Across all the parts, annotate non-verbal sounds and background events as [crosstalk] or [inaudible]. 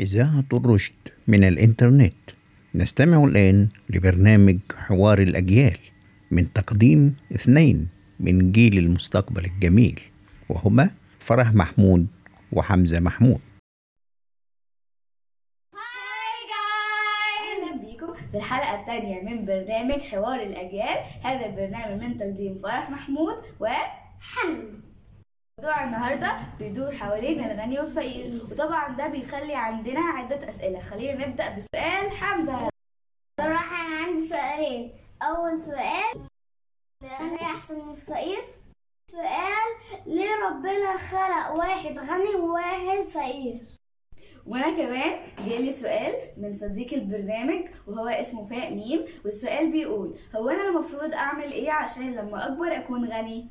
إذاعة الرشد من الإنترنت. نستمع الآن لبرنامج حوار الأجيال من تقديم اثنين من جيل المستقبل الجميل وهما فرح محمود وحمزة محمود. هاي جايز أهلا بيكم في الحلقة الثانية من برنامج حوار الأجيال. هذا البرنامج من تقديم فرح محمود و حمد موضوع النهارده بيدور حوالين الغني والفقير وطبعا ده بيخلي عندنا عدة أسئلة. خلينا نبدأ بسؤال حمزة. صراحة أنا عندي سؤالين. أول سؤال الغني أحسن من الفقير؟ سؤال ليه ربنا خلق واحد غني وواحد فقير؟ وأنا كمان جالي سؤال من صديق البرنامج وهو اسمه فاء ميم. والسؤال بيقول هو أنا المفروض أعمل إيه عشان لما أكبر أكون غني؟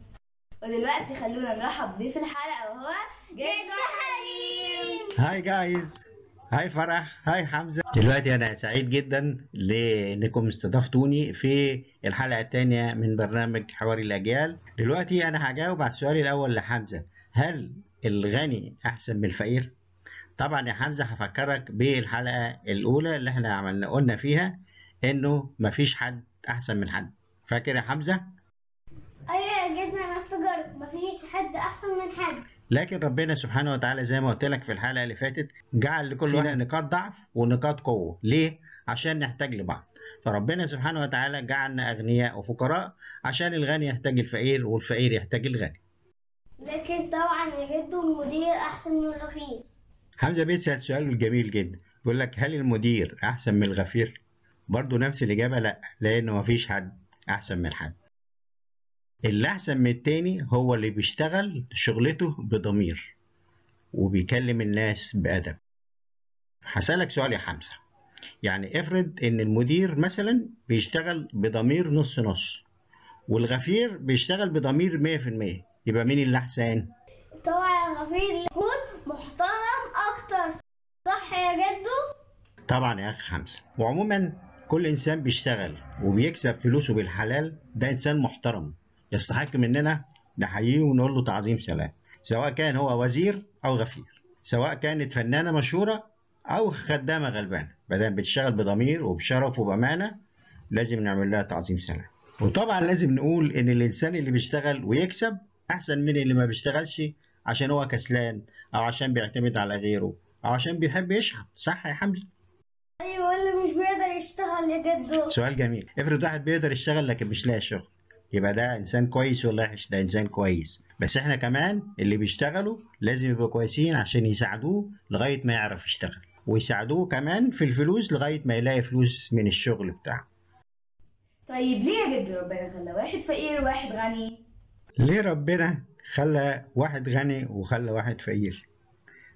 ودلوقتي خلونا نرحب بضيف الحلقة وهو جدو حليم هاي جايز. هاي فرح. هاي حمزة. دلوقتي أنا سعيد جدا لأنكم استضفتوني في الحلقة الثانية من برنامج حواري الأجيال. دلوقتي أنا هجاوب على السؤال الأول لحمزة. هل الغني أحسن من الفقير؟ طبعا يا حمزة هفكرك بالحلقة الأولى اللي إحنا عملنا قلنا فيها إنه مفيش حد أحسن من حد. فاكر يا حمزة؟ أيوة يا جدنا أنا افتكرت مفيش حد أحسن من حد. لكن ربنا سبحانه وتعالى زي ما قلت لك في الحلقة اللي فاتت جعل لكل واحد نقاط ضعف ونقاط قوة. ليه؟ عشان نحتاج لبعض. فربنا سبحانه وتعالى جعلنا أغنياء وفقراء عشان الغني يحتاج الفقير والفقير يحتاج الغني. لكن طبعا جدو المدير أحسن من الغفير. حمزة بيسال سؤال جميل جدا. بيقول لك هل المدير أحسن من الغفير؟ برضه نفس الإجابة لا لأنه مفيش حد أحسن من حد. اللي أحسن من التاني هو اللي بيشتغل شغلته بضمير وبيكلم الناس بأدب. هسألك سؤال يا حمزة. يعني افرض إن المدير مثلا بيشتغل بضمير نص نص والغفير بيشتغل بضمير 100% يبقى مين اللي أحسن؟ طبعا الغفير يكون محترم أكتر. صح يا جدو؟ طبعا يا أخي حمزة. وعموما كل إنسان بيشتغل وبيكسب فلوسه بالحلال ده إنسان محترم. يستحق مننا نحييه ونقول له تعظيم سلام. سواء كان هو وزير أو غفير. سواء كانت فنانة مشهورة أو خدامة غلبانة. ما دام بتشتغل بضمير وبشرف وبأمانة لازم نعمل لها تعظيم سلام. وطبعا لازم نقول إن الإنسان اللي بيشتغل ويكسب أحسن من اللي ما بيشتغلش عشان هو كسلان أو عشان بيعتمد على غيره أو عشان بيحب يشحت صح يا حمزه أيوة اللي مش بيقدر يشتغل يا جدو. سؤال جميل. افرض واحد بيقدر يشتغل لكن مش لاقي شغل. يبقى ده إنسان كويس ولا وحش؟ ده إنسان كويس. بس إحنا كمان اللي بيشتغلوا لازم يبقوا كويسين عشان يساعدوه لغاية ما يعرف يشتغل. ويساعدوه كمان في الفلوس لغاية ما يلاقي فلوس من الشغل بتاعه. طيب ليه يا جدو ربنا خلى واحد فقير وواحد غني؟ ليه ربنا خلى واحد غني وخلى واحد فقير؟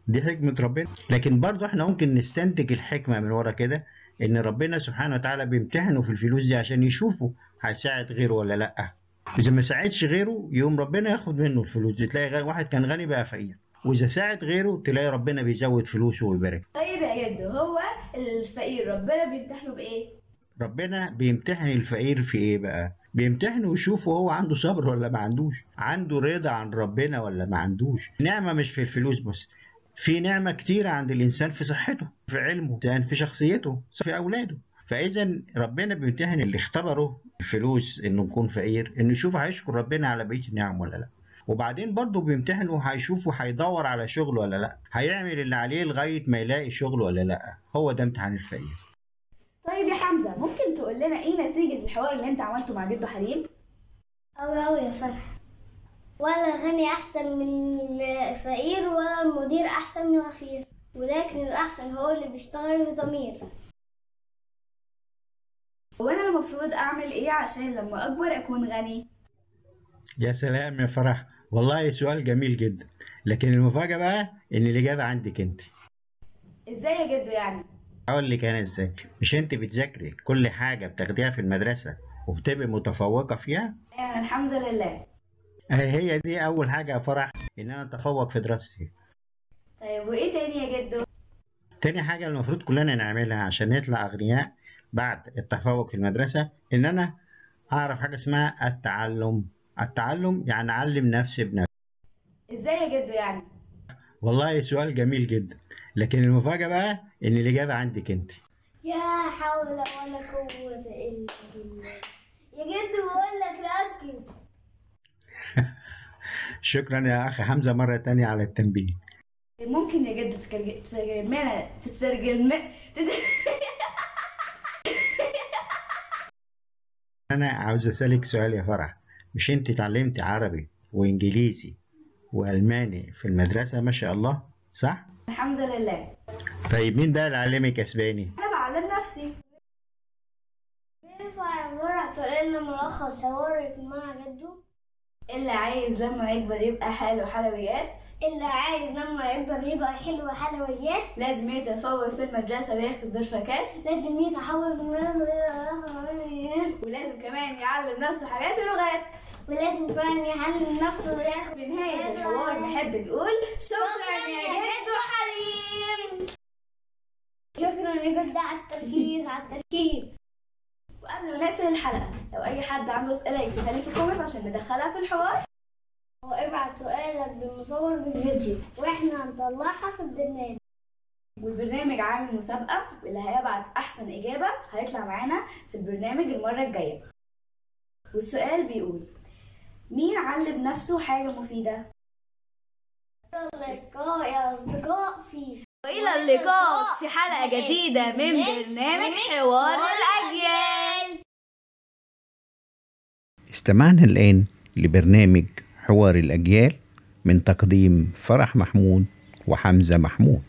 دي حكمة ربنا. لكن برضه إحنا ممكن نستنتج الحكمة من ورا كده. إن ربنا سبحانه وتعالى بيمتحنه في الفلوس دي عشان يشوفوا هيساعد غيره ولا لأ. إذا ما ساعدش غيره يقوم ربنا ياخد منه الفلوس دي تلاقي واحد كان غني بقى فقير. وإذا ساعد غيره تلاقي ربنا بيزود فلوسه ويبارك. طيب يا جدو هو الفقير ربنا بيمتحنه بإيه؟ ربنا بيمتحن الفقير في إيه بقى؟ بيمتحنه ويشوفه هو عنده صبر ولا ما عندوش؟ عنده رضا عن ربنا ولا ما عندوش؟ نعمة مش في الفلوس بس. في نعمة كتيرة عند الإنسان في صحته في علمه في شخصيته في أولاده. فإذا ربنا بيمتحن اللي اختبره الفلوس إنه يكون فقير إنه يشوف هيشكر ربنا على بقية النعم ولا لأ. وبعدين برضه بيمتحنه هيشوفه هيدور على شغل ولا لأ. هيعمل اللي عليه لغاية ما يلاقي شغل ولا لأ. هو ده امتحان الفقير. طيب يا حمزة ممكن تقول لنا إيه نتيجة الحوار اللي أنت عملته مع جدو حليم أوي أوي يا فرح ولا الغني أحسن من الفقير ولا المدير أحسن من الغفير ولكن الأحسن هو اللي بيشتغل بضمير. هو أنا المفروض أعمل إيه عشان لما أكبر أكون غني؟ يا سلام يا فرح. والله سؤال جميل جدا. لكن المفاجأة بقى إن الإجابة عندك أنت. إزاي يا جدو يعني؟ أقول لك أنا إزاي. مش أنت بتذاكري كل حاجة بتاخديها في المدرسة وبتبقي متفوقة فيها؟ أنا الحمد لله. هي دي أول حاجة يا فرح إن أنا أتفوق في دراستي. طيب وإيه تاني يا جدو؟ تاني حاجة المفروض كلنا نعملها عشان نطلع أغنياء بعد التفوق في المدرسة إن أنا أعرف حاجة اسمها التعلم. التعلم يعني أعلم نفسي بنفسي. إزاي يا جدو يعني؟ والله سؤال جميل جدا لكن المفاجأة بقى إن الإجابة عندك أنت. يا حول ولا قوة إلا بالله يا جد بقول لك ركز شكرا يا أخي. حمزة مرة تانية على التنبيه. ممكن يا جد تترجم- تترجمنا تترجم تت- [laughs] أنا عاوز أسألك سؤال يا فرح. مش أنت اتعلمتي عربي وإنجليزي وألماني في المدرسة؟ ما شاء الله صح؟ الحمد لله. طيب مين بقى اللي علمك أسباني؟ أنا بعلم نفسي. ينفع عبارة عن سؤال ملخص. حوارك مع جده. اللي عايز لما يكبر يبقى حاله حلويات. اللي عايز لما يكبر يبقى حلو حلويات. لازم يتفوق في المدرسة وياخد برفكات لازم يتحول ولازم كمان يعلم نفسه حاجات ولغات. ولازم كمان يعلم نفسه وياخد في نهاية الحوار نحب نقول شكرا يا جد حليم. شكرا يا جد على التركيز على التركيز. حد عنده أسئلة يكتبها لي في الكومنتس عشان ندخلها في الحوار. وابعت سؤالك بالمصور بالفيديو وإحنا هنطلعها في البرنامج. والبرنامج عامل مسابقة واللي هيبعت أحسن إجابة هيطلع معانا في البرنامج المرة الجاية. والسؤال بيقول مين علم نفسه حاجة مفيدة؟ اللقاء يا أصدقاء في وإلى اللقاء في حلقة جديدة من برنامج حوار الأجيال. استمعنا الآن لبرنامج حوار الأجيال من تقديم فرح محمود وحمزة محمود.